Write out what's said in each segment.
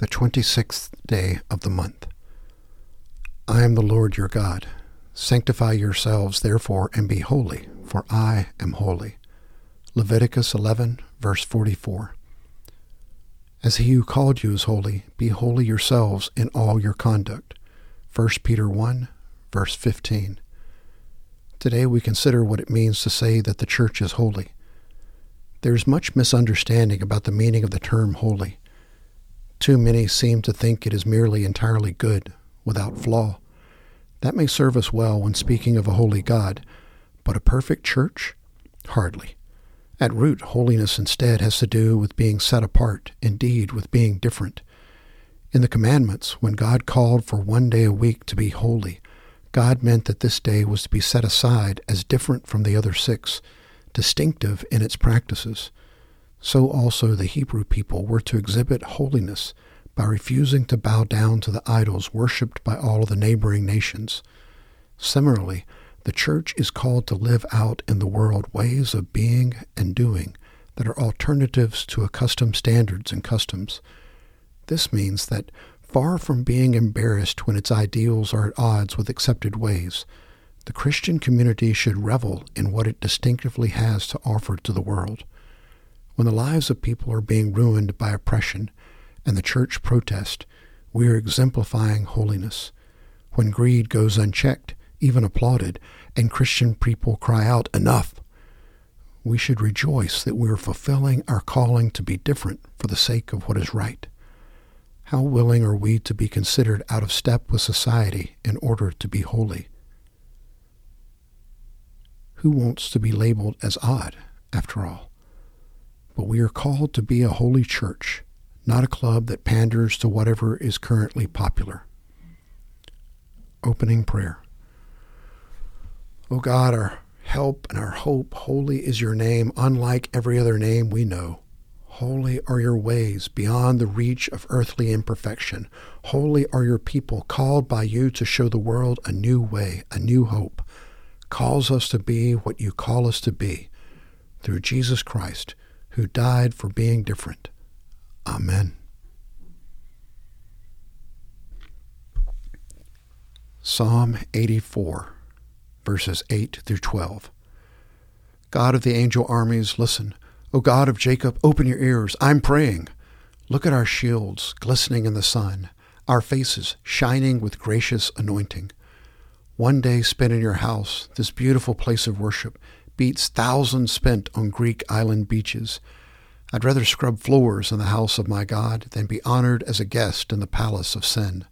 the twenty sixth day of the month. I am the Lord your God. Sanctify yourselves, therefore, and be holy, for I am holy. Leviticus 11, verse 44. As he who called you is holy, be holy yourselves in all your conduct. 1 Peter 1, verse 15. Today we consider what it means to say that the church is holy. There is much misunderstanding about the meaning of the term holy. Too many seem to think it is merely entirely good, without flaw. That may serve us well when speaking of a holy God, but a perfect church? Hardly. At root, holiness instead has to do with being set apart, indeed, with being different. In the commandments, when God called for one day a week to be holy, God meant that this day was to be set aside as different from the other six, distinctive in its practices. So also the Hebrew people were to exhibit holiness by refusing to bow down to the idols worshipped by all the neighboring nations. Similarly, the church is called to live out in the world ways of being and doing that are alternatives to accustomed standards and customs. This means that far from being embarrassed when its ideals are at odds with accepted ways, the Christian community should revel in what it distinctively has to offer to the world. When the lives of people are being ruined by oppression and the church protest, we are exemplifying holiness. When greed goes unchecked, even applauded, and Christian people cry out, Enough! We should rejoice that we are fulfilling our calling to be different for the sake of what is right. How willing are we to be considered out of step with society in order to be holy? Who wants to be labeled as odd, after all? But we are called to be a holy church, not a club that panders to whatever is currently popular. Opening prayer. O God, our help and our hope, holy is your name, unlike every other name we know. Holy are your ways beyond the reach of earthly imperfection. Holy are your people, called by you to show the world a new way, a new hope. Calls us to be what you call us to be through Jesus Christ, who died for being different. Amen. Psalm 84, verses 8 through 12. God of the angel armies, listen. O God of Jacob, open your ears. I'm praying. Look at our shields glistening in the sun, our faces shining with gracious anointing. One day spent in your house, this beautiful place of worship, beats thousands spent on Greek island beaches. I'd rather scrub floors in the house of my God than be honored as a guest in the palace of sin.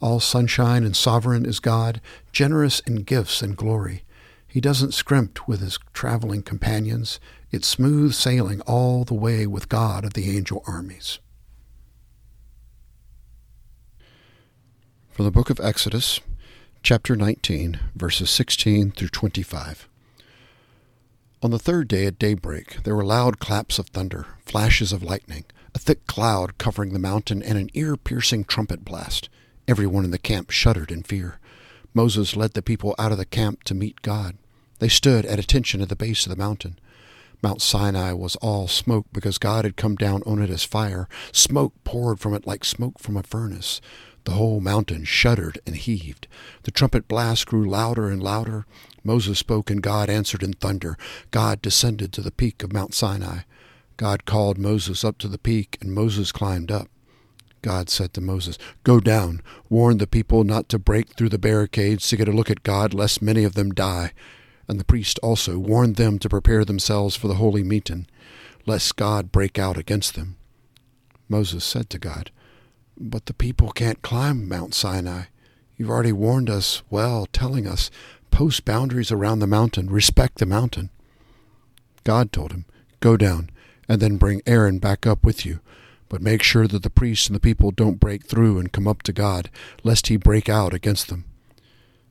All sunshine and sovereign is God, generous in gifts and glory. He doesn't scrimp with his traveling companions. It's smooth sailing all the way with God of the angel armies. From the book of Exodus, chapter 19, verses 16 through 25. On the third day at daybreak, there were loud claps of thunder, flashes of lightning, a thick cloud covering the mountain, and an ear piercing trumpet blast. Everyone in the camp shuddered in fear. Moses led the people out of the camp to meet God. They stood at attention at the base of the mountain. Mount Sinai was all smoke because God had come down on it as fire. Smoke poured from it like smoke from a furnace. The whole mountain shuddered and heaved. The trumpet blast grew louder and louder. Moses spoke and God answered in thunder. God descended to the peak of Mount Sinai. God called Moses up to the peak, and Moses climbed up. God said to Moses, Go down, warn the people not to break through the barricades to get a look at God, lest many of them die. And the priest also warned them to prepare themselves for the holy meeting, lest God break out against them. Moses said to God, But the people can't climb Mount Sinai. You've already warned us well, telling us, Post boundaries around the mountain, respect the mountain. God told him, Go down, and then bring Aaron back up with you but make sure that the priests and the people don't break through and come up to God, lest he break out against them.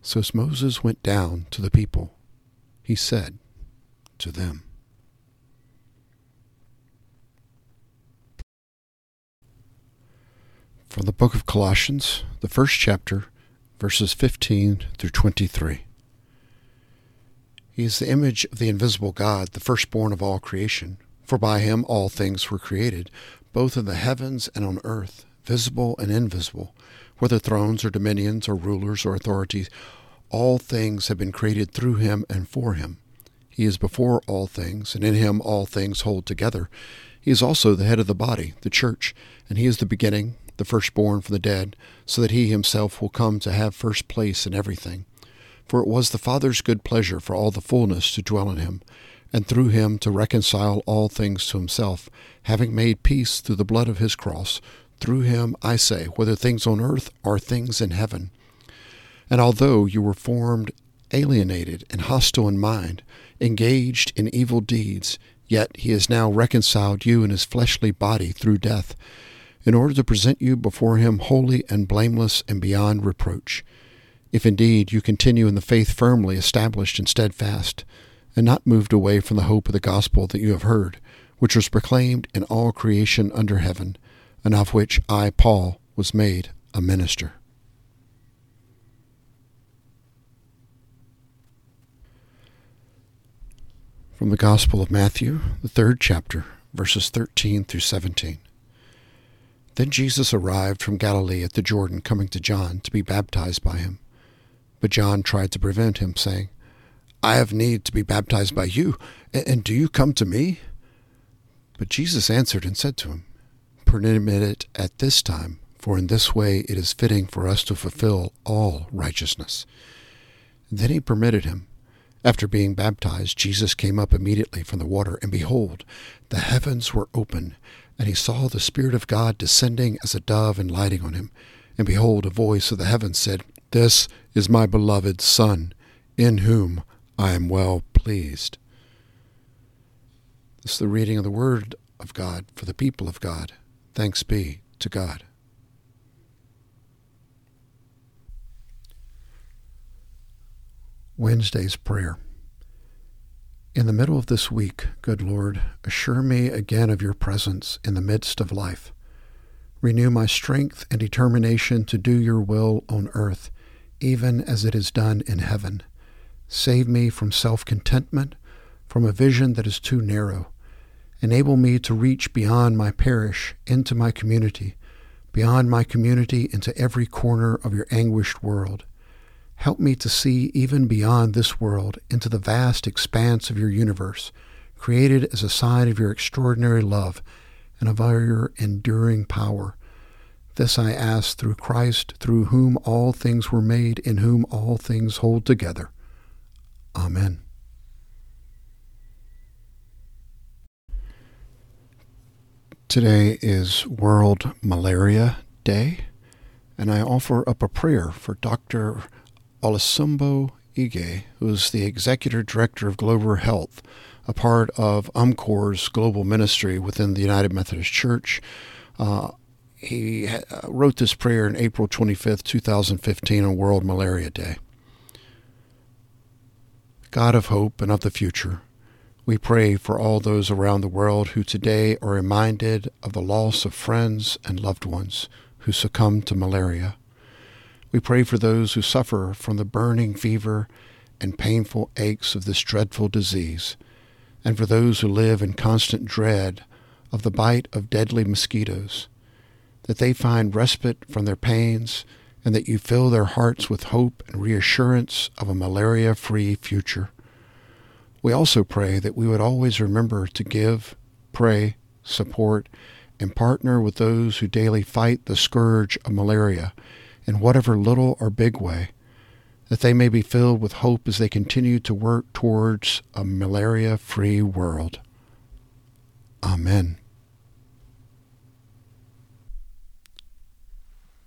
So as Moses went down to the people, he said to them, From the book of Colossians, the first chapter, verses 15 through 23. He is the image of the invisible God, the firstborn of all creation. For by him all things were created, both in the heavens and on earth, visible and invisible, whether thrones or dominions or rulers or authorities, all things have been created through him and for him. He is before all things, and in him all things hold together. He is also the head of the body, the church, and he is the beginning, the firstborn from the dead, so that he himself will come to have first place in everything. For it was the Father's good pleasure for all the fullness to dwell in him, and through him to reconcile all things to himself, having made peace through the blood of his cross. Through him, I say, whether things on earth or things in heaven. And although you were formed alienated and hostile in mind, engaged in evil deeds, yet he has now reconciled you in his fleshly body through death, in order to present you before him holy and blameless and beyond reproach. If indeed you continue in the faith firmly established and steadfast, and not moved away from the hope of the gospel that you have heard, which was proclaimed in all creation under heaven, and of which I, Paul, was made a minister. From the Gospel of Matthew, the third chapter, verses 13 through 17. Then Jesus arrived from Galilee at the Jordan, coming to John to be baptized by him. But John tried to prevent him, saying, I have need to be baptized by you, and do you come to me? But Jesus answered and said to him, Permit it at this time, for in this way it is fitting for us to fulfill all righteousness. Then he permitted him. After being baptized, Jesus came up immediately from the water, and behold, the heavens were open, and he saw the Spirit of God descending as a dove and lighting on him. And behold, a voice of the heavens said, This is my beloved Son, in whom I am well pleased. This is the reading of the Word of God for the people of God. Thanks be to God. Wednesday's Prayer. In the middle of this week, good Lord, assure me again of your presence in the midst of life. Renew my strength and determination to do your will on earth, even as it is done in heaven. Save me from self contentment, from a vision that is too narrow. Enable me to reach beyond my parish into my community, beyond my community into every corner of your anguished world. Help me to see even beyond this world into the vast expanse of your universe, created as a sign of your extraordinary love and of your enduring power. This I ask through Christ, through whom all things were made, in whom all things hold together. Amen. Today is World Malaria Day, and I offer up a prayer for Dr. Olusimbo Ige, who is the Executive Director of Global Health, a part of UMCOR's global ministry within the United Methodist Church. Uh, he uh, wrote this prayer on April 25th, 2015, on World Malaria Day. God of hope and of the future, we pray for all those around the world who today are reminded of the loss of friends and loved ones who succumbed to malaria. We pray for those who suffer from the burning fever and painful aches of this dreadful disease, and for those who live in constant dread of the bite of deadly mosquitoes, that they find respite from their pains, and that you fill their hearts with hope and reassurance of a malaria free future. We also pray that we would always remember to give, pray, support, and partner with those who daily fight the scourge of malaria in whatever little or big way, that they may be filled with hope as they continue to work towards a malaria free world. Amen.